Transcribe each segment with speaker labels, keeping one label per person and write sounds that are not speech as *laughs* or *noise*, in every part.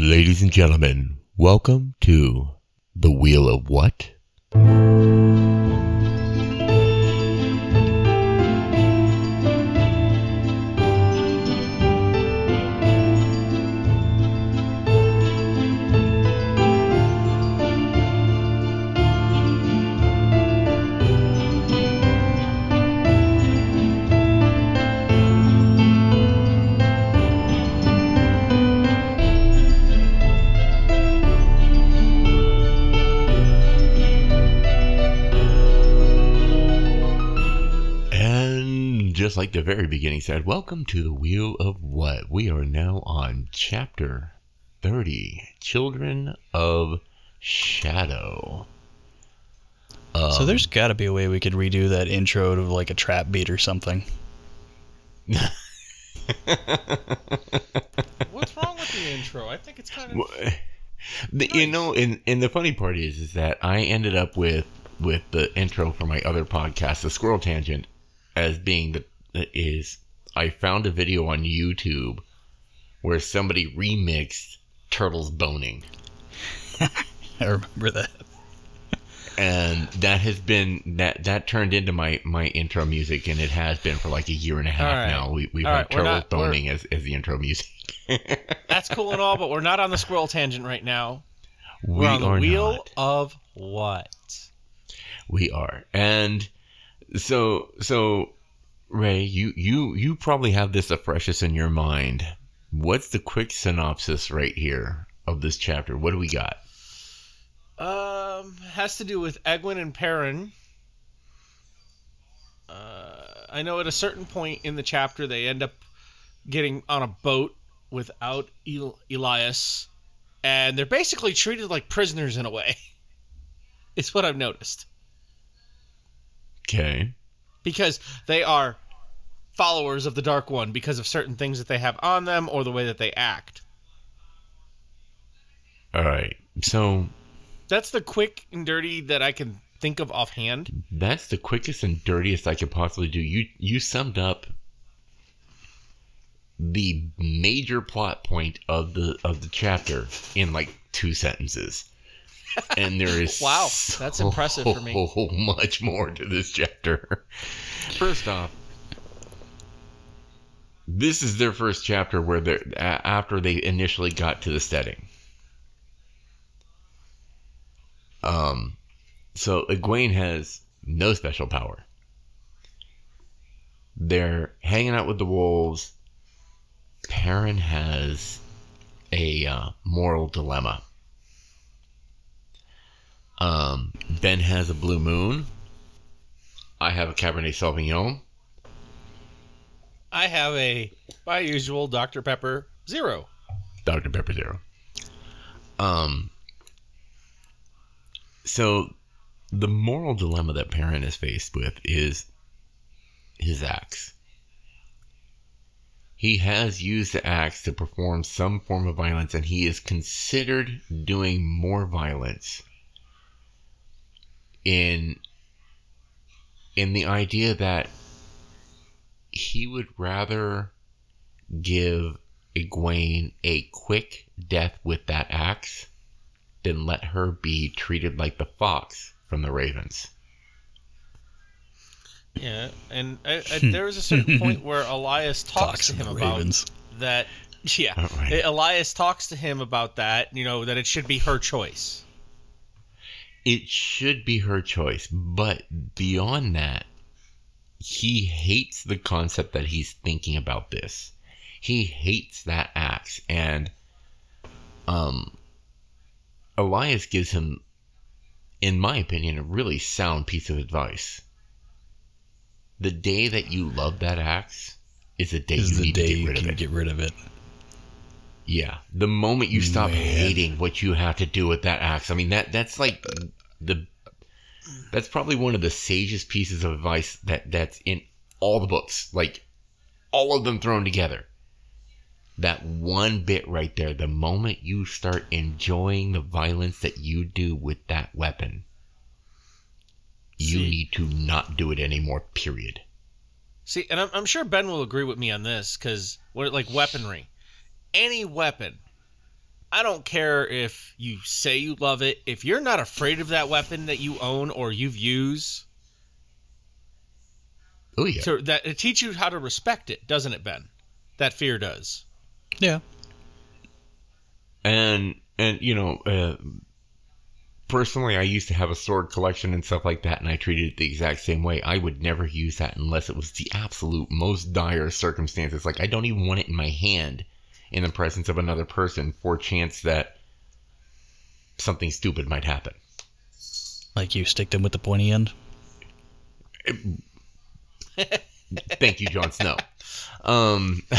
Speaker 1: Ladies and gentlemen, welcome to the Wheel of What? Like the very beginning said, welcome to the Wheel of What? We are now on chapter 30 Children of Shadow.
Speaker 2: so there's got to be a way we could redo that intro to like a trap beat or something. *laughs*
Speaker 3: What's wrong with the intro? I think it's kind of.
Speaker 1: Wh- The, You know, and, and the funny part is, is that I ended up with with the intro for my other podcast, the Squirrel Tangent, as being the is I found a video on YouTube where somebody remixed Turtles Boning, *laughs*
Speaker 2: I remember that.
Speaker 1: and that has been that that turned into my my intro music, and it has been for like a year and a half
Speaker 3: right.
Speaker 1: now. We we've
Speaker 3: All
Speaker 1: had
Speaker 3: right,
Speaker 1: Turtles
Speaker 3: not-
Speaker 1: Boning as as the intro music. *laughs*
Speaker 3: That's cool and all, but we're not on the squirrel tangent right now.
Speaker 1: we
Speaker 3: We're on the wheel
Speaker 1: not.
Speaker 3: of what?
Speaker 1: We are. And so so Ray, you you you probably have this freshest in your mind. What's the quick synopsis right here of this chapter? What do we got?
Speaker 3: Um, has to do with Egwene and Perrin. Uh, I know at a certain point in the chapter they end up getting on a boat without El- Elyas, and they're basically treated like prisoners in a way. *laughs* It's what I've noticed
Speaker 1: Okay.
Speaker 3: Because they are followers of the Dark One because of certain things that they have on them or the way that they act.
Speaker 1: All right. So
Speaker 3: That's the quick and dirty that I can think of offhand.
Speaker 1: that's the quickest and dirtiest I could possibly do. You you summed up the major plot point of the of the chapter in like two sentences. And there is *laughs*
Speaker 3: Wow, that's impressive for me.
Speaker 1: So *laughs* much more to this chapter. First off, this is their first chapter where they're after they initially got to the setting. Um, so Egwene has no special power. They're hanging out with the wolves. Perrin has a uh, moral dilemma. Um, Ben has a blue moon. I have a Cabernet Sauvignon.
Speaker 3: I have a my usual Dr. Pepper Zero.
Speaker 1: Dr. Pepper Zero. Um, so the moral dilemma that Perrin is faced with is his axe. He has used the axe to perform some form of violence, and he is considered doing more violence in in the idea that he would rather give Egwene a quick death with that axe than let her be treated like the fox from the Ravens.
Speaker 3: Yeah, and I, I, there was a certain *laughs* point where Elyas talks
Speaker 2: Fox
Speaker 3: to him about
Speaker 2: Ravens.
Speaker 3: that. Yeah,
Speaker 1: Oh, right.
Speaker 3: Elyas talks to him about that. You know that it should be her choice.
Speaker 1: It should be her choice, but beyond that, he hates the concept that he's thinking about this. He hates that axe, and um, Elyas gives him, in my opinion, a really sound piece of advice. The day that you love that axe is the day
Speaker 2: This
Speaker 1: you
Speaker 2: is the
Speaker 1: need
Speaker 2: day
Speaker 1: to get rid of it.
Speaker 2: get rid of it.
Speaker 1: Yeah, the moment you stop
Speaker 2: Man.
Speaker 1: hating what you have to do with that axe, I mean that that's like the that's probably one of the sagest pieces of advice that that's in all the books, like all of them thrown together. That one bit right there, the moment you start enjoying the violence that you do with that weapon, you
Speaker 3: See-
Speaker 1: need to not do it anymore. Period.
Speaker 3: See, and I'm, I'm sure Ben will agree with me on this because what like weaponry, any weapon I don't care if you say you love it. If you're not afraid of that weapon that you own or you've used,
Speaker 1: Oh yeah.
Speaker 3: so that it teaches you how to respect it, doesn't it, Ben? That fear does.
Speaker 2: Yeah.
Speaker 1: and and you know uh, personally i used to have a sword collection and stuff like that and i treated it the exact same way i would never use that unless it was the absolute most dire circumstances like i don't even want it in my hand in the presence of another person for a chance that something stupid might happen
Speaker 2: Like you stick them with the pointy end. *laughs*
Speaker 1: thank you Jon snow um *laughs*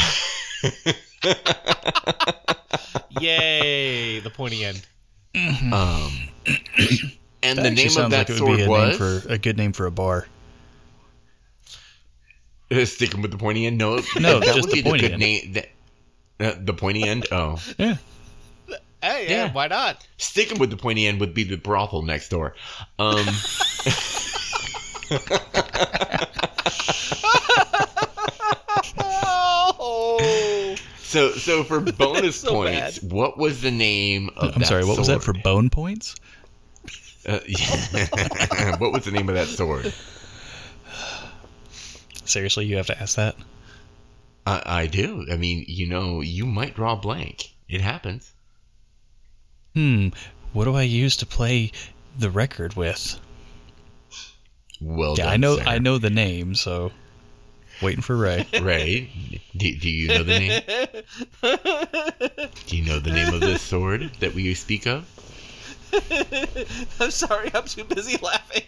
Speaker 3: Yay, the pointy end.
Speaker 1: um and
Speaker 2: That
Speaker 1: the name of
Speaker 2: sounds
Speaker 1: that
Speaker 2: like it would be
Speaker 1: sword
Speaker 2: a
Speaker 1: was
Speaker 2: name for a good name for a bar. *laughs*
Speaker 1: Sticking with the pointy end? No,
Speaker 2: No,
Speaker 1: that
Speaker 2: just
Speaker 1: would
Speaker 2: the
Speaker 1: be the
Speaker 2: pointy
Speaker 1: good
Speaker 2: end.
Speaker 1: name. That, uh, the pointy end. Oh,
Speaker 2: Yeah.
Speaker 3: Hey, yeah,
Speaker 1: Yeah.
Speaker 3: why not?
Speaker 1: sticking with the pointy end would be the brothel next door. Um,
Speaker 3: Oh, *laughs* *laughs*
Speaker 1: so, so for *laughs* bonus
Speaker 3: So
Speaker 1: points,
Speaker 3: bad.
Speaker 1: what was the name of?
Speaker 2: I'm
Speaker 1: that
Speaker 2: sorry, what was that for bone points?
Speaker 1: Uh, yeah. what was the name of that sword?
Speaker 2: Seriously, you have to ask that?
Speaker 1: I, I do. I mean, you know, you might draw a blank. It happens.
Speaker 2: Hmm. What do I use to play the record with?
Speaker 1: Well,
Speaker 2: yeah,
Speaker 1: done,
Speaker 2: I know
Speaker 1: sir.
Speaker 2: I know the name, so waiting for Ray. *laughs*
Speaker 1: Ray, do, do you know the name? Do you know the name of this sword that we speak of?
Speaker 3: I'm sorry, I'm too busy laughing.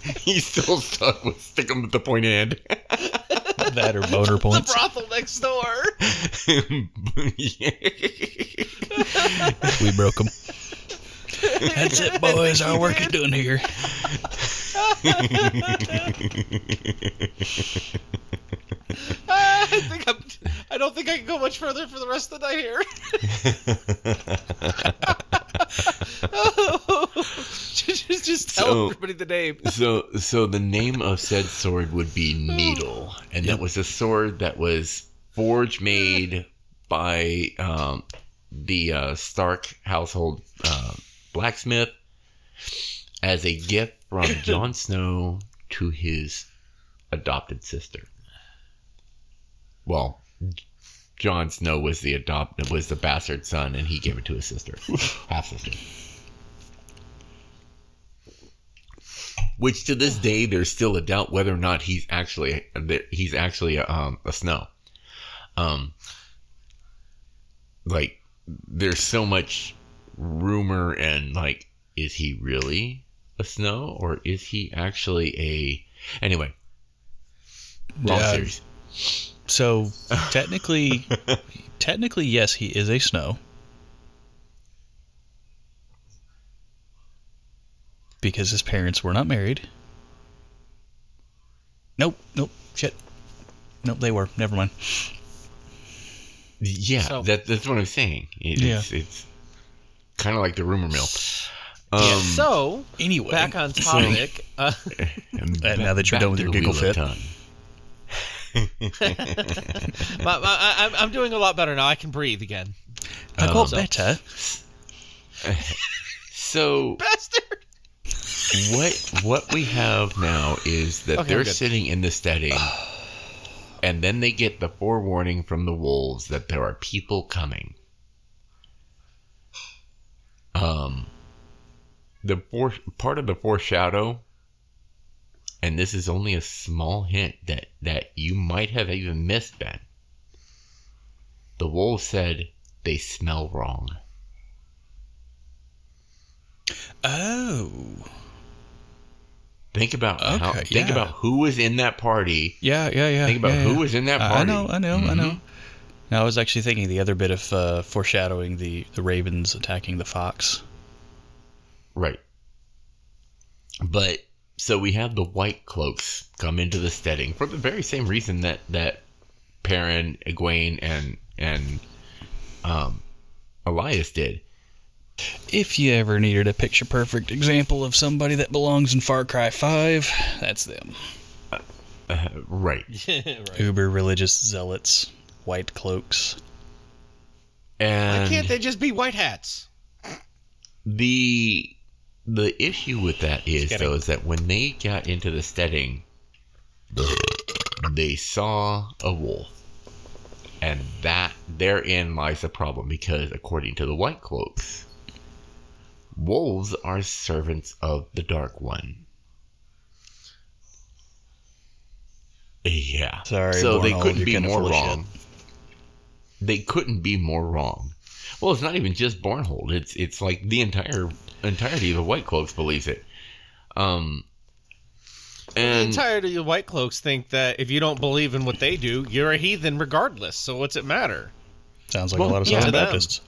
Speaker 3: *laughs*
Speaker 1: He's still stuck with sticking with the point end.
Speaker 2: That or boner points.
Speaker 3: the brothel next door.
Speaker 2: We broke them. That's it, boys. Our work is done here.
Speaker 3: I think I'm. I don't think I can go much further for the rest of the night here. *laughs* just, just tell
Speaker 1: So- *laughs*
Speaker 3: everybody the name. *laughs*
Speaker 1: so, so the name of said sword would be Needle, and that was a sword that was forge made by um, the uh, Stark household uh, blacksmith as a gift from *coughs* Jon Snow to his adopted sister. Well, Jon Snow was the adopt was the bastard son, and he gave it to his sister, *laughs* half sister. Which to this day, there's still a doubt whether or not he's actually he's actually a, um, a Snow. Um, like there's so much rumor and like, is he really a Snow or is he actually a? Anyway, wrong
Speaker 2: Yeah.
Speaker 1: series.
Speaker 2: So technically, *laughs* technically, yes, he is a snow. Because his parents were not married. Nope, nope, shit. Nope, they were. Never mind.
Speaker 1: Yeah,
Speaker 3: So-
Speaker 1: that, that's what I'm saying. It,
Speaker 2: Yeah.
Speaker 1: It's, it's kind of like the rumor mill. Um,
Speaker 3: Yeah, so
Speaker 2: Anyway,
Speaker 3: back on topic. uh, *laughs*
Speaker 1: and
Speaker 2: Uh,
Speaker 1: ba-
Speaker 2: now that you're done with your giggle fit.
Speaker 1: Time. *laughs*
Speaker 3: my, my, I, I'm- I'm doing a lot better now. I can breathe again.
Speaker 2: I got
Speaker 1: Um,
Speaker 2: better. *laughs*
Speaker 1: So
Speaker 3: Bastard.
Speaker 1: What what we have now is that
Speaker 3: Okay,
Speaker 1: they're sitting in the steading, *sighs* and then they get the forewarning from the wolves that there are people coming. Um, the fore, part of the foreshadow, and this is only a small hint that that you might have even missed, Ben. The wolves said they smell wrong.
Speaker 2: Oh.
Speaker 1: Think about how.
Speaker 2: Okay,
Speaker 1: Think
Speaker 2: yeah.
Speaker 1: about who was in that party.
Speaker 2: Yeah, yeah, yeah.
Speaker 1: Think about
Speaker 2: yeah,
Speaker 1: who
Speaker 2: yeah.
Speaker 1: was in that
Speaker 2: I-
Speaker 1: party.
Speaker 2: I know, I know, I
Speaker 1: Mhm.
Speaker 2: know. Now I was actually thinking the other bit of uh, foreshadowing the the ravens attacking the fox.
Speaker 1: Right. But so we have the white cloaks come into the steading for the very same reason that that Perrin, Egwene, and and um, Elyas did.
Speaker 2: If you ever needed a picture perfect example of somebody that belongs in Far Cry 5, that's them.
Speaker 1: Uh, right. *laughs*
Speaker 3: right.
Speaker 2: Uber religious zealots, white cloaks.
Speaker 1: And
Speaker 3: Why can't they just be white hats?
Speaker 1: the the issue with that is though is that when they got into the steading, they saw a wolf, and that therein lies the problem because according to the White Cloaks, wolves are servants of the Dark One. Yeah.
Speaker 2: Sorry,
Speaker 1: So they
Speaker 2: Bornhald,
Speaker 1: couldn't be more
Speaker 2: full shit.
Speaker 1: wrong. They couldn't be more wrong. Well, it's not even just Bornhald. It's it's like the entire entirety of the White Cloaks believes it. Um, and the
Speaker 3: entirety of the white cloaks think that if you don't believe in what they do, you're a heathen regardless. So what's it matter?
Speaker 2: Sounds like
Speaker 1: Well,
Speaker 2: a lot of
Speaker 1: yeah,
Speaker 2: Southern
Speaker 3: them.
Speaker 2: Baptists.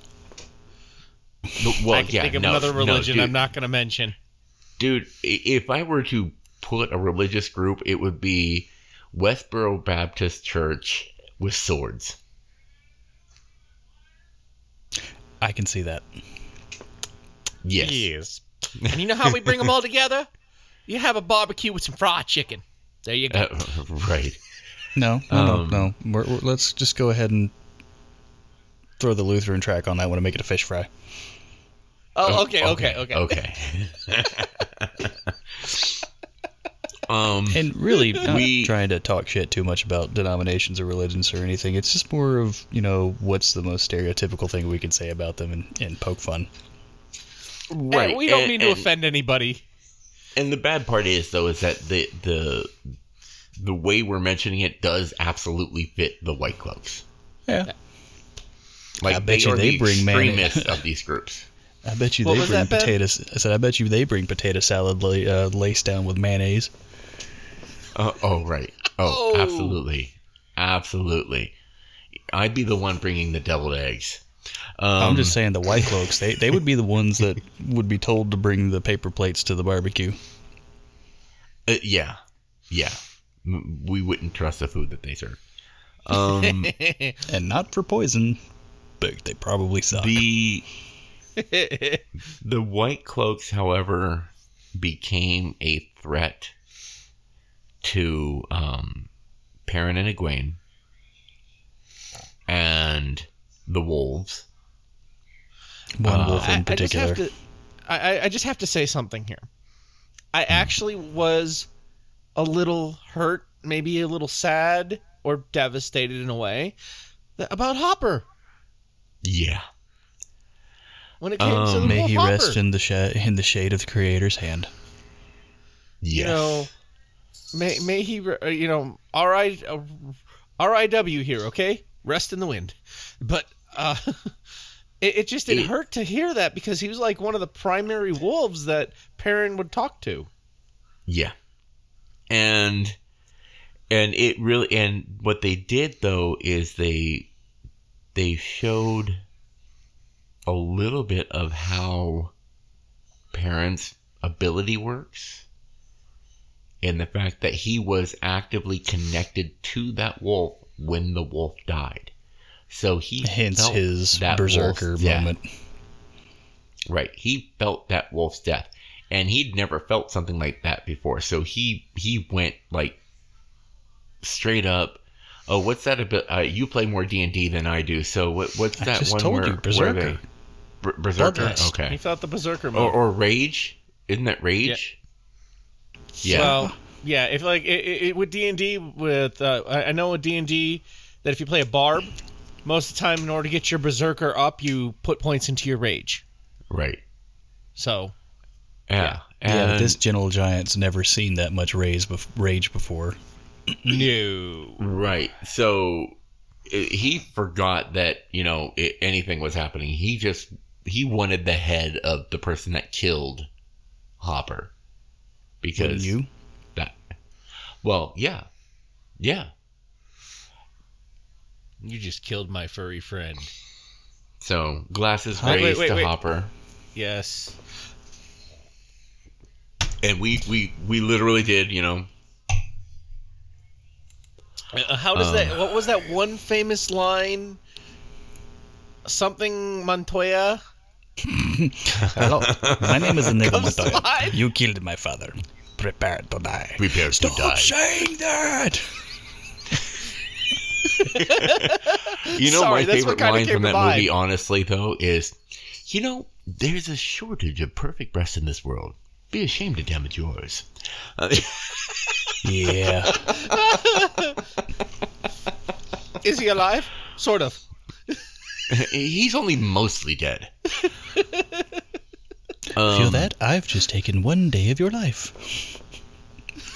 Speaker 2: *laughs*
Speaker 1: well,
Speaker 3: I can
Speaker 1: yeah,
Speaker 3: think of
Speaker 1: no,
Speaker 3: another
Speaker 1: no,
Speaker 3: religion
Speaker 1: dude,
Speaker 3: I'm not going to mention.
Speaker 1: dude. If I were to put a religious group, it would be Westboro Baptist Church with swords.
Speaker 2: I can see that.
Speaker 1: Yes.
Speaker 3: Yes. And you know how we bring them all together? You have a barbecue with some fried chicken. There you go.
Speaker 1: Uh, *laughs* right.
Speaker 2: No, no,
Speaker 1: Um,
Speaker 2: no, no. We're, we're, let's just go ahead and throw the Lutheran track on that one and make it a fish fry.
Speaker 3: Oh, okay, okay, okay.
Speaker 1: Okay. *laughs* um.
Speaker 2: And really, not
Speaker 1: We-
Speaker 2: trying to talk shit too much about denominations or religions or anything. It's just more of, you know, what's the most stereotypical thing we can say about them and, and poke fun.
Speaker 1: Right.
Speaker 3: And we don't
Speaker 1: and-
Speaker 3: mean to
Speaker 1: and-
Speaker 3: offend anybody.
Speaker 1: And the bad part is though is that the the the way we're mentioning it does absolutely fit the white cloaks.
Speaker 2: Yeah.
Speaker 1: Like
Speaker 2: I bet
Speaker 1: they
Speaker 2: you
Speaker 1: are
Speaker 2: they
Speaker 1: the
Speaker 2: bring mayonnaise.
Speaker 1: extremists of these groups.
Speaker 2: I bet you
Speaker 3: What
Speaker 2: they bring potatoes. I said, I bet you they bring potato salad la- uh, laced down with mayonnaise.
Speaker 1: Uh, oh right. Oh,
Speaker 3: Oh.
Speaker 1: absolutely, absolutely. I'd be the one bringing the deviled eggs. Um,
Speaker 2: I'm just saying the white *laughs* cloaks, they, they would be the ones that would be told to bring the paper plates to the barbecue.
Speaker 1: uh, yeah, yeah. We wouldn't trust the food that they serve. Um, *laughs*
Speaker 2: And not for poison, but they probably suck.
Speaker 1: the *laughs* The White Cloaks, however, became a threat to um, Perrin and Egwene and the wolves.
Speaker 2: One
Speaker 1: uh,
Speaker 2: wolf in
Speaker 3: I, I just
Speaker 2: particular.
Speaker 3: to, I, I- I just have to say something here. I actually was a little hurt, maybe a little sad or devastated in a way about Hopper
Speaker 1: Yeah.
Speaker 3: When it came to
Speaker 1: Um,
Speaker 3: the
Speaker 2: May
Speaker 3: Wolf
Speaker 2: he
Speaker 3: Hopper.
Speaker 2: rest in the sh- in the shade of the Creator's hand.
Speaker 1: Yes.
Speaker 3: You know, may may he, re- uh, you know, R I uh, R I W here, okay? Rest in the wind. But uh, *laughs* it, it just it,
Speaker 1: It-
Speaker 3: hurt to hear that because he was like one of the primary wolves that Perrin would talk to.
Speaker 1: Yeah. And and it really and what they did though is they they showed a little bit of how Perrin's ability works and the fact that he was actively connected to that wolf when the wolf died. So he
Speaker 2: Hence
Speaker 1: felt
Speaker 2: his
Speaker 1: that
Speaker 2: berserker moment.
Speaker 1: Right. He felt that wolf's death. And he'd never felt something like that before. So he he went like straight up. Oh, what's that about? Uh, you play more D and D than I do. So what what's
Speaker 2: I
Speaker 1: that
Speaker 2: just
Speaker 1: one
Speaker 2: told
Speaker 1: where,
Speaker 2: you,
Speaker 1: where they Ber- Berserker?
Speaker 2: Bloodlust.
Speaker 3: He
Speaker 1: Okay.
Speaker 3: felt the berserker
Speaker 1: Or,
Speaker 3: mode.
Speaker 1: or rage? Isn't that rage? Yeah.
Speaker 3: Well, yeah. If like it, it, it- with D and D, with uh, I I know with D and D that if you play a barb, most of the time in order to get your berserker up, you put points into your rage.
Speaker 1: right.
Speaker 3: So
Speaker 1: Yeah.
Speaker 2: yeah, but
Speaker 1: And-
Speaker 2: this gentle giant's never seen that much rage, bef- rage before.
Speaker 3: no. *clears throat*
Speaker 1: Right. So he forgot that you know i anything was happening. He just he wanted the head of the person that killed Hopper because
Speaker 2: Wouldn't you?
Speaker 1: that. Well, yeah, yeah.
Speaker 3: You just killed my furry friend.
Speaker 1: So glasses
Speaker 2: Wait,
Speaker 3: wait,
Speaker 1: raised
Speaker 3: wait,
Speaker 1: to
Speaker 3: wait.
Speaker 1: Hopper,
Speaker 3: Yes.
Speaker 1: and we we we literally did. You know,
Speaker 3: Uh, how does
Speaker 1: Um,
Speaker 3: that? What was that one famous line? Something Montoya. *laughs*
Speaker 2: Hello, my name is Inigo
Speaker 3: Comes to
Speaker 2: Montoya. You killed my father. Prepare to die.
Speaker 1: prepared
Speaker 2: Stop
Speaker 1: to die.
Speaker 2: saying that. *laughs*
Speaker 1: You know,
Speaker 3: Sorry,
Speaker 1: my favorite line from that
Speaker 3: mind.
Speaker 1: movie, honestly, though, is, you know, there's a shortage of perfect breasts in this world. Be ashamed to damage yours. Uh,
Speaker 2: Yeah. *laughs*
Speaker 3: Is he alive? Sort of. *laughs*
Speaker 1: he's only mostly dead. *laughs*
Speaker 2: Feel
Speaker 1: Um,
Speaker 2: that? I've just taken one day of your life.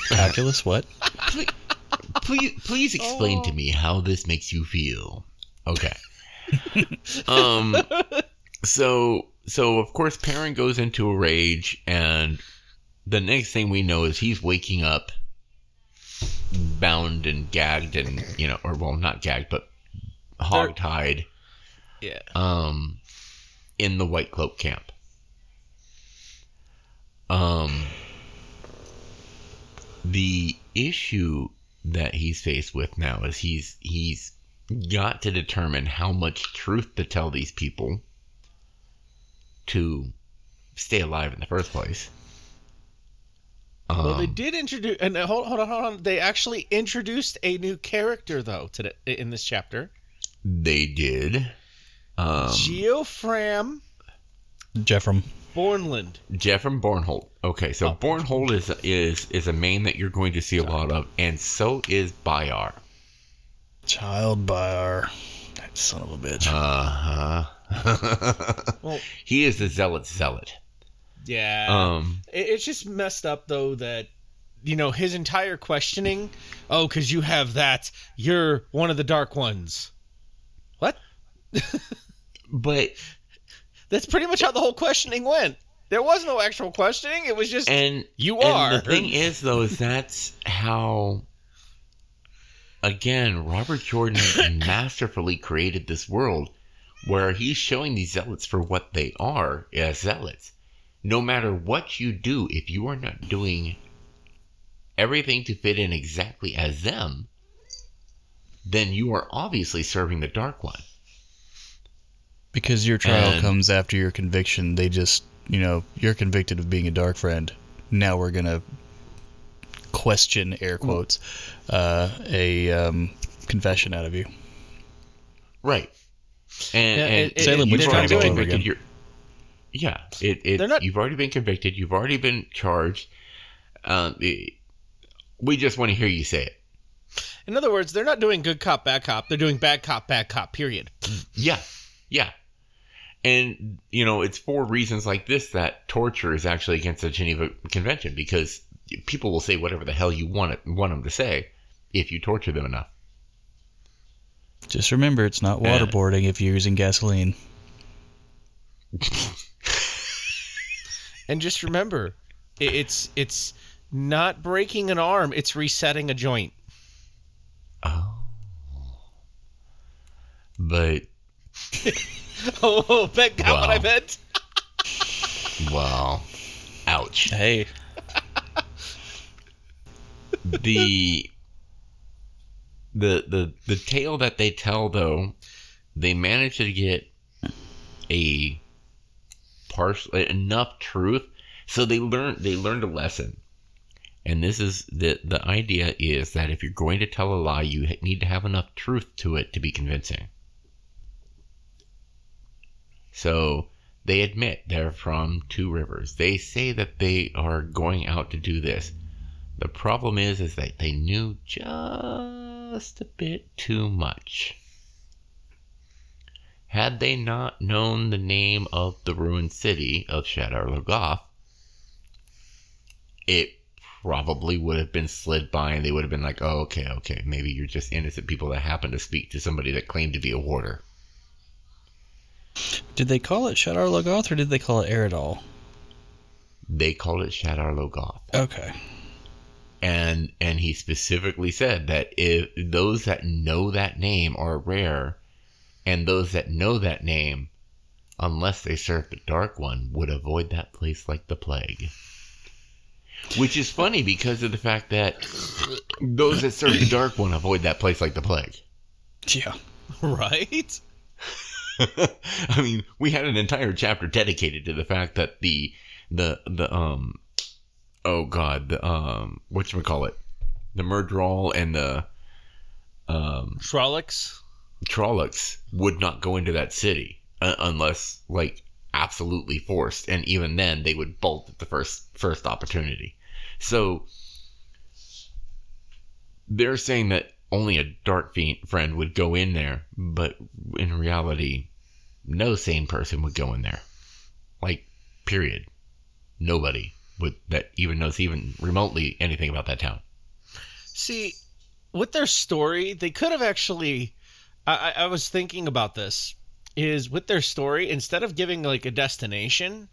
Speaker 2: Calculus, what?
Speaker 1: Please, please, please explain to me how this makes you feel. Okay. *laughs* um. So, so of course, Perrin goes into a rage, and the next thing we know is he's waking up, bound and gagged, and you know, or well, not gagged, but hogtied,
Speaker 3: Yeah.
Speaker 1: um, in the White Cloak camp. Um, the issue that he's faced with now is he's he's got to determine how much truth to tell these people to stay alive in the first place.
Speaker 3: well, they
Speaker 1: Um,
Speaker 3: did introduce, and uh, hold, hold on, hold on. They actually introduced a new character though today in this chapter.
Speaker 1: they did. Um,
Speaker 3: Geofram
Speaker 2: Jeffrem.
Speaker 3: Bornland.
Speaker 1: Jeffrem Bornhald. Okay, so
Speaker 3: Oh.
Speaker 1: Bornhald is is is a name that you're going to see a lot of, and so is Byar.
Speaker 2: Child Bar. That son of a bitch.
Speaker 1: Uh huh. *laughs*
Speaker 3: Well,
Speaker 1: he is the zealot zealot.
Speaker 3: yeah.
Speaker 1: Um,
Speaker 3: It, it's just messed up though that you know his entire questioning. Oh, because you have that. You're one of the dark ones. What? *laughs*
Speaker 1: but
Speaker 3: That's pretty much how the whole questioning went. There was no actual questioning. It was just
Speaker 1: and
Speaker 3: you
Speaker 1: and
Speaker 3: are.
Speaker 1: the thing is though is that's how. Again, Robert Jordan *laughs* masterfully created this world where he's showing these zealots for what they are as zealots. No matter what you do, if you are not doing everything to fit in exactly as them, then you are obviously serving the Dark One.
Speaker 2: Because your trial
Speaker 1: And-
Speaker 2: comes after your conviction, they just, you know, you're convicted of being a dark friend. Now we're gonna question, air quotes, uh, a um, confession out of you.
Speaker 1: Right. And,
Speaker 3: Yeah,
Speaker 1: and
Speaker 3: it- it-
Speaker 2: Salem
Speaker 1: you've
Speaker 2: witch
Speaker 1: already
Speaker 2: trials
Speaker 1: been convicted. You're, yeah, it, it,
Speaker 3: They're not-
Speaker 1: you've already been convicted. You've already been charged. Um, it- we just want to hear you say it.
Speaker 3: In other words, they're not doing good cop, bad cop. They're doing bad cop, bad cop. Period.
Speaker 1: Yeah, yeah. And you know, it's for reasons like this that torture is actually against the Geneva Convention because people will say whatever the hell you want it, want them to say if you torture them enough.
Speaker 2: Just remember, it's not
Speaker 1: Yeah.
Speaker 2: waterboarding if you're using gasoline.
Speaker 3: And just remember, it's it's not breaking an arm. It's resetting a joint.
Speaker 1: Oh. But *laughs* *laughs*
Speaker 3: Oh, oh bet got what I
Speaker 1: Wow.
Speaker 3: meant. *laughs*
Speaker 1: well, ouch.
Speaker 2: Hey,
Speaker 1: the the the the tale that they tell though they manage to get a partial enough truth so they learn they learned a lesson and this is the the idea is that if you're going to tell a lie you need to have enough truth to it to be convincing so they admit they're from two rivers they say that they are going out to do this the problem is, is that they knew just a bit too much. Had they not known the name of the ruined city of Shadar Logoth, it probably would have been slid by and they would have been like, oh, okay, okay, maybe you're just innocent people that happen to speak to somebody that claimed to be a warder.
Speaker 2: Did they call it Shadar Logoth or did they call it Aridhol?
Speaker 1: They called it Shadar Logoth.
Speaker 2: Okay.
Speaker 1: and and he specifically said that if those that know that name are rare and those that know that name unless they serve the dark one would avoid that place like the plague which is funny because of the fact that those that serve the dark one avoid that place like the plague
Speaker 2: Yeah. *laughs*
Speaker 3: Right? *laughs*
Speaker 1: I mean, we had an entire chapter dedicated to the fact that the the the um oh god the um what you call it the Myrddraal and the um,
Speaker 3: Trollocs.
Speaker 1: Trollocs would not go into that city uh, unless like absolutely forced, and even then they would bolt at the first first opportunity. So they're saying that only a dark fiend friend would go in there, but in reality, no sane person would go in there. Like, period. Nobody would that even knows even remotely anything about that town.
Speaker 3: See, with their story, they could have actually. I, I I was thinking about this. Is with their story, instead of giving like a destination,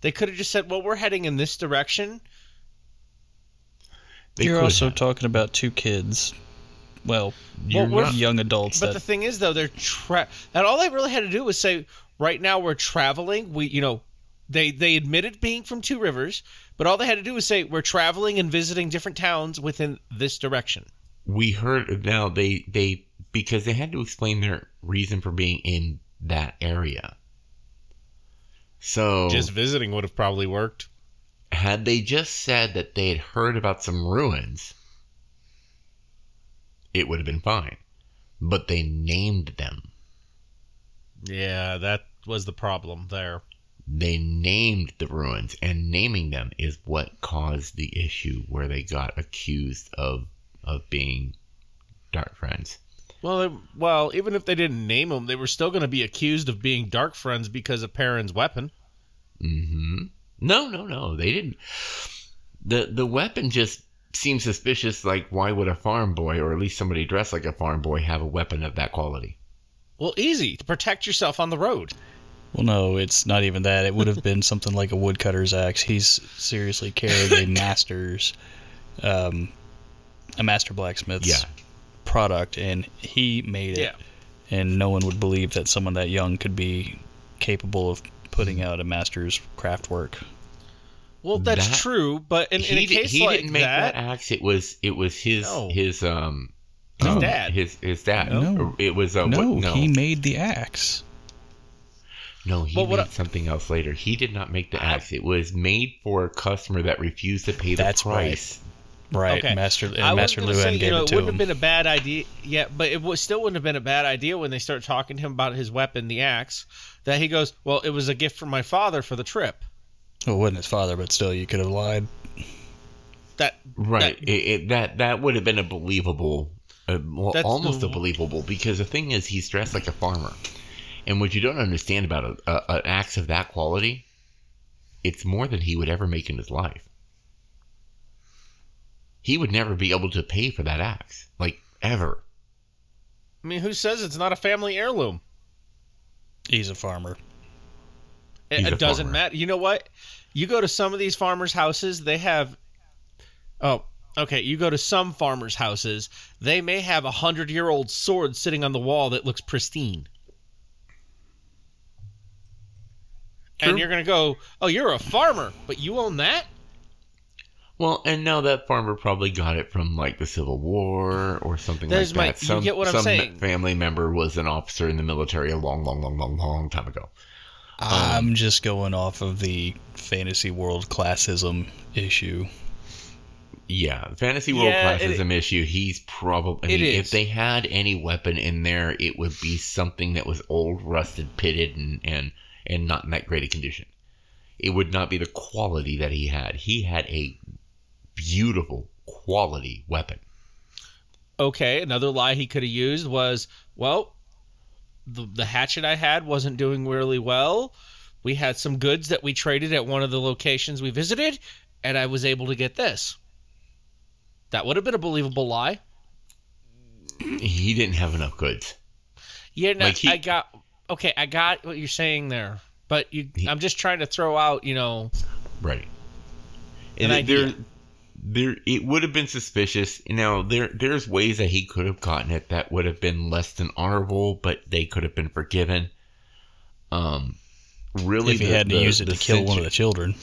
Speaker 3: they could have just said, "Well, we're heading in this direction."
Speaker 1: They
Speaker 2: You're also
Speaker 1: have.
Speaker 2: talking about two kids. Well,
Speaker 1: You're
Speaker 3: we're-
Speaker 1: not-
Speaker 2: young adults
Speaker 3: But
Speaker 2: that
Speaker 3: the thing is, though, they're tra- and all they really had to do was say, "Right now, we're traveling. We, you know, they they admitted being from Two Rivers, but all they had to do was say, "We're traveling and visiting different towns within this direction."
Speaker 1: we heard now they they because they had to explain their reason for being in that area. So
Speaker 3: Just visiting would have probably worked.
Speaker 1: had they just said that they had heard about some ruins, it would have been fine. But they named them.
Speaker 3: Yeah, that was the problem there.
Speaker 1: They named the ruins, and naming them is what caused the issue where they got accused of of being dark friends.
Speaker 3: Well, they- well, even if they didn't name them, they were still going to be accused of being dark friends because of Perrin's weapon.
Speaker 1: hmm No, no, no. They didn't. the The weapon just seems suspicious. Like, why would a farm boy, or at least somebody dressed like a farm boy, have a weapon of that quality?
Speaker 3: Well, easy to protect yourself on the road.
Speaker 2: Well, no, it's not even that. It would have been *laughs* something like a woodcutter's axe. He's seriously carrying a *laughs* master's, um, a master blacksmith's
Speaker 1: Yeah.
Speaker 2: product, and he made it.
Speaker 3: Yeah.
Speaker 2: And no one would believe that someone that young could be capable of putting out a master's craft work.
Speaker 3: Well, that's
Speaker 1: That-
Speaker 3: true, but in, in a
Speaker 1: he, di-
Speaker 3: case
Speaker 1: he
Speaker 3: like
Speaker 1: didn't make
Speaker 3: that,
Speaker 1: that, axe. It was it was his
Speaker 3: No.
Speaker 1: his um
Speaker 3: His
Speaker 1: um,
Speaker 3: dad.
Speaker 1: his his dad.
Speaker 2: No.
Speaker 1: It was a
Speaker 2: no,
Speaker 1: what, no
Speaker 2: he made the axe.
Speaker 1: no he
Speaker 3: Well,
Speaker 1: made
Speaker 3: I-
Speaker 1: something else later. He did not make the axe. It was made for a customer that refused to pay the
Speaker 2: That's right.
Speaker 1: price.
Speaker 2: Right,
Speaker 3: Okay.
Speaker 2: Master and
Speaker 3: I was
Speaker 2: Master
Speaker 3: gonna
Speaker 2: Luhhan
Speaker 3: say, you know,
Speaker 2: it
Speaker 3: it wouldn't
Speaker 2: him.
Speaker 3: have been a bad idea. Yeah, but it was, still wouldn't have been a bad idea when they start talking to him about his weapon, the axe. That he goes, "Well, it was a gift from my father for the trip."
Speaker 2: Well, it wasn't his father, but still, you could have lied.
Speaker 3: That
Speaker 1: Right.
Speaker 3: That-
Speaker 1: it, it, that that would have been a believable, uh, well, almost
Speaker 3: the-
Speaker 1: a believable because the thing is, he's dressed like a farmer, and what you don't understand about a, a, an axe of that quality, it's more than he would ever make in his life. He would never be able to pay for that axe, like ever.
Speaker 3: I mean, who says it's not a family heirloom?
Speaker 2: He's a farmer.
Speaker 3: It,
Speaker 1: He's
Speaker 3: it doesn't
Speaker 1: farmer.
Speaker 3: matter. You know what? You go to some of these farmers' houses, they have. Oh, okay. You go to some farmers' houses, they may have a hundred-year-old sword sitting on the wall that looks pristine. And you're gonna go, oh, you're a farmer, but you own that?
Speaker 1: Well, and now that farmer probably got it from like the Civil War or something
Speaker 3: There's
Speaker 1: like
Speaker 3: my-
Speaker 1: that.
Speaker 3: you
Speaker 1: Some,
Speaker 3: get what I'm
Speaker 1: some
Speaker 3: saying.
Speaker 1: family member was an officer in the military a long, long, long, long, long time ago.
Speaker 2: Um, I'm just going off of the fantasy world classism issue.
Speaker 1: Yeah, fantasy world
Speaker 3: Yeah, it-
Speaker 1: classism issue. He's probably. I mean, if they had any weapon in there, it would be something that was old, rusted, pitted, and and and not in that great a condition. It would not be the quality that he had. He had a beautiful quality weapon.
Speaker 3: Okay, another lie he could have used was, well, the, the hatchet I had wasn't doing really well. We had some goods that we traded at one of the locations we visited, and I was able to get this. That would have been a believable lie.
Speaker 1: He didn't have enough goods.
Speaker 3: Yeah, no,
Speaker 1: Like he-
Speaker 3: I got okay. I got what you're saying there, but you,
Speaker 1: He-
Speaker 3: I'm just trying to throw out, you know,
Speaker 1: Right.
Speaker 3: An
Speaker 1: And there. There, it would have been suspicious. Now, there, there's ways that he could have gotten it that would have been less than honorable, but they could have been forgiven. Um, really,
Speaker 2: if he
Speaker 1: the-
Speaker 2: hadn't
Speaker 1: the-
Speaker 2: used it to kill one of the children.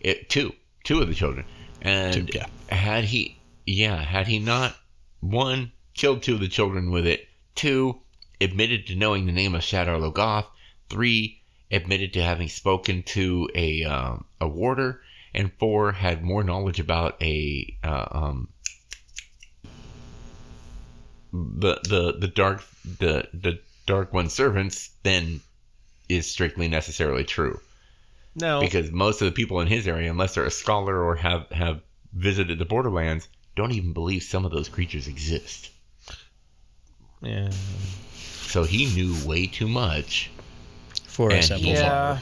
Speaker 1: it, two, two of the children, and
Speaker 2: Two, yeah.
Speaker 1: had he, yeah, had he not one killed two of the children with it, two admitted to knowing the name of Shadar Logoth, three admitted to having spoken to a um, a warder, and four had more knowledge about a uh, um, the the the dark the the dark one servants then is strictly necessarily true.
Speaker 3: No,
Speaker 1: because most of the people in his area unless they're a scholar or have have visited the borderlands don't even believe some of those creatures exist.
Speaker 3: Yeah,
Speaker 1: so he knew way too much
Speaker 2: For a simple
Speaker 3: yeah.
Speaker 2: farmer.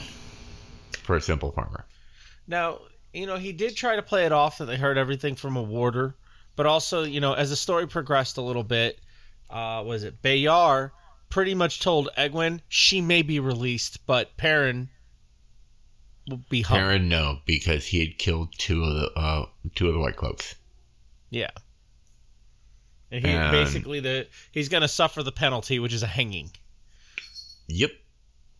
Speaker 1: for a simple farmer.
Speaker 3: Now, you know, he did try to play it off that they heard everything from a warder, but also, you know, as the story progressed a little bit, uh, was it Byar pretty much told Egwene she may be released, but Perrin will be hung.
Speaker 1: Perrin no because he had killed two of the uh two of the white cloaks
Speaker 3: Yeah. And he
Speaker 1: And-
Speaker 3: basically the he's gonna suffer the penalty, which is a hanging.
Speaker 1: yep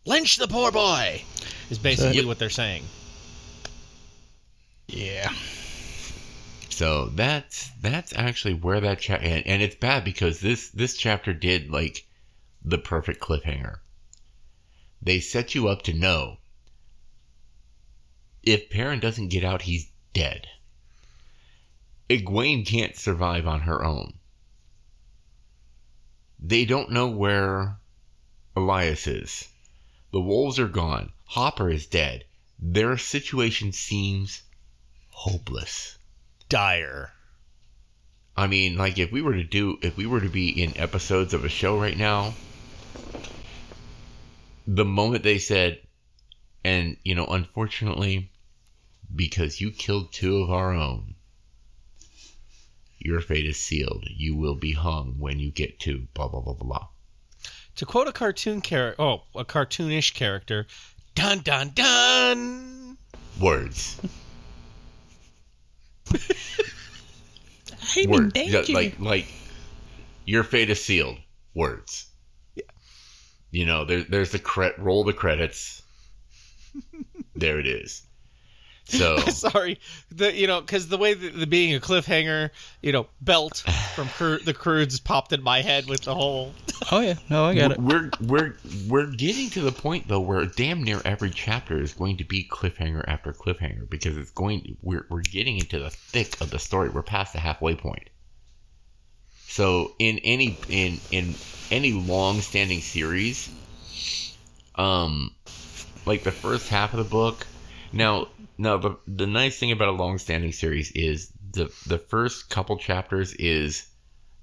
Speaker 3: Lynch the poor boy is basically
Speaker 1: Yep.
Speaker 3: what they're saying.
Speaker 2: Yeah.
Speaker 1: So that's that's actually where that chapter and, and it's bad because this this chapter did like the perfect cliffhanger. They set you up to know if Perrin doesn't get out, he's dead. Egwene can't survive on her own. They don't know where Elyas is. The wolves are gone. Hopper is dead. Their situation seems hopeless.
Speaker 3: Dire.
Speaker 1: I mean, like if we were to do, if we were to be in episodes of a show right now, the moment they said, and you know, unfortunately, because you killed two of our own, your fate is sealed. You will be hung when you get to blah blah blah blah. blah.
Speaker 3: To quote a cartoon character, oh, a cartoonish character, dun dun dun.
Speaker 1: Words. Words. Yeah, like like your fate is sealed. Words.
Speaker 3: Yeah.
Speaker 1: You know, there, there's the cre- roll the credits. *laughs* there it is. So *laughs*
Speaker 3: Sorry, the you know because the way the, the being a cliffhanger, you know, belt from Cru- the Croods popped in my head with the whole. *laughs*
Speaker 2: Oh yeah. No, I got it.
Speaker 1: we're we're we're getting to the point though where damn near every chapter is going to be cliffhanger after cliffhanger because it's going we're we're getting into the thick of the story. We're past the halfway point. So in any in in any long-standing series, um, like the first half of the book. Now, now the the nice thing about a long-standing series is the the first couple chapters is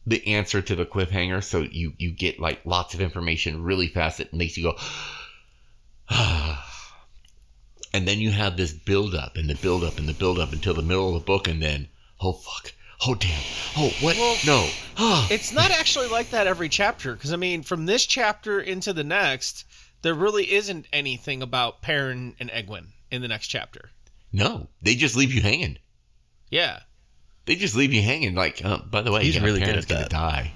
Speaker 1: the answer to the cliffhanger. So you you get like lots of information really fast that makes you go *sighs* and then you have this build up and the build up and the build up until the middle of the book and then oh fuck. Oh damn. Oh what?
Speaker 3: Well,
Speaker 1: no. Ah.
Speaker 3: It's not actually like that every chapter because I mean, from this chapter into the next, there really isn't anything about Perrin and Egwene in the next chapter.
Speaker 1: no they just leave you hanging
Speaker 3: Yeah,
Speaker 1: they just leave you hanging like uh, by the way
Speaker 2: He's
Speaker 1: yeah,
Speaker 2: really good
Speaker 1: Perrin's
Speaker 2: at
Speaker 1: gonna
Speaker 2: that.
Speaker 1: die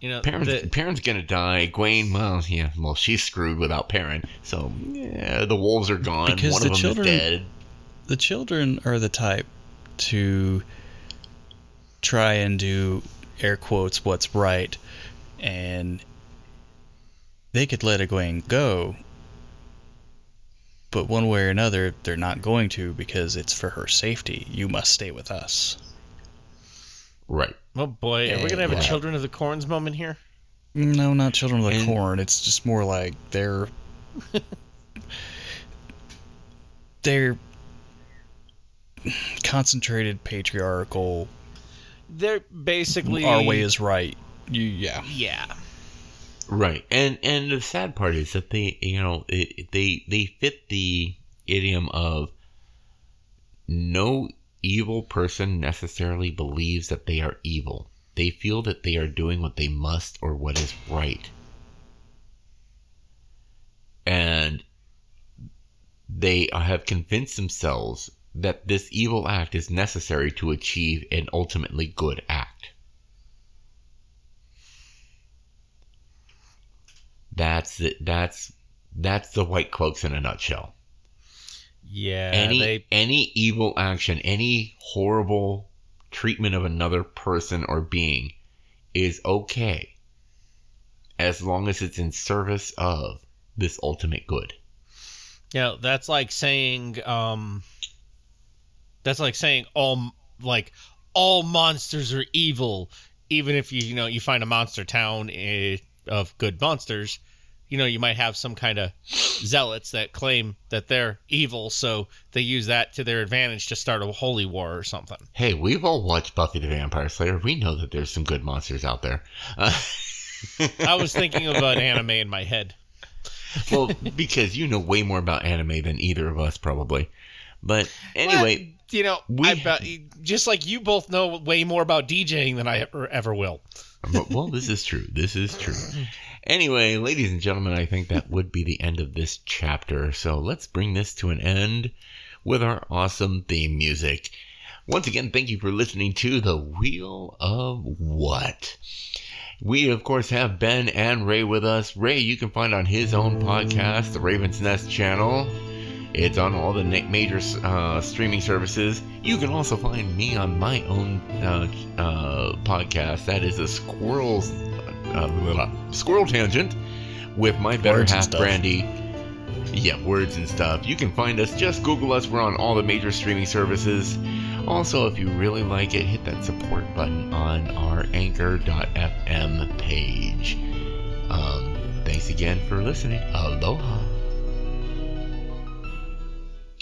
Speaker 3: you know,
Speaker 1: Perrin's,
Speaker 3: the,
Speaker 1: Perrin's gonna die. Egwene, well, yeah, well, she's screwed without Perrin. So, yeah, the wolves are gone.
Speaker 2: Because
Speaker 1: One
Speaker 2: the
Speaker 1: of them
Speaker 2: children-
Speaker 1: is dead.
Speaker 2: The children are the type to try and do air quotes what's right, and they could let Egwene go, but one way or another, they're not going to because it's for her safety. You must stay with us.
Speaker 1: Right.
Speaker 3: oh boy, are we gonna have
Speaker 1: Yeah.
Speaker 3: a Children of the Corns moment here?
Speaker 2: No, not Children of the
Speaker 1: And-
Speaker 2: Corn. It's just more like they're *laughs* they're concentrated patriarchal.
Speaker 3: They're basically
Speaker 2: Our way is right. You, yeah.
Speaker 3: yeah.
Speaker 1: Right, and and the sad part is that they, you know, it, they they fit the idiom of no evil person necessarily believes that they are evil. They feel that they are doing what they must or what is right, and they have convinced themselves that this evil act is necessary to achieve an ultimately good act. That's the, that's that's the white cloaks in a nutshell.
Speaker 3: Yeah,
Speaker 1: any
Speaker 3: they
Speaker 1: any evil action, any horrible treatment of another person or being is okay as long as it's in service of this ultimate good.
Speaker 3: Yeah, that's like saying um that's like saying all like all monsters are evil even if you you know you find a monster town eh, of good monsters, you know you might have some kind of zealots that claim that they're evil, so they use that to their advantage to start a holy war or something.
Speaker 1: Hey, we've all watched Buffy the Vampire Slayer. We know that there's some good monsters out there. Uh, *laughs*
Speaker 3: I was thinking of an anime in my head.
Speaker 1: well, because you know way more about anime than either of us, probably. But anyway,
Speaker 3: you know,
Speaker 1: we-
Speaker 3: I just like you both know way more about DJing than I ever, ever will.
Speaker 1: Well, well, this is true. This is true. Anyway, ladies and gentlemen, I think that would be the end of this chapter. So let's bring this to an end with our awesome theme music. Once again, thank you for listening to The Wheel of What. We, of course, have Ben and Ray with us. Ray, you can find on his own podcast, the Raven's Nest channel. It's on all the major uh, streaming services. You can also find me on my own uh, uh, podcast. That is a squirrel's uh, squirrel tangent with my better
Speaker 2: Words
Speaker 1: half. Brandy. Yeah, words and stuff. You can find us. Just Google us. We're on all the major streaming services. Also, if you really like it, hit that support button on our Anchor.fm page. Um, thanks again for listening. Aloha.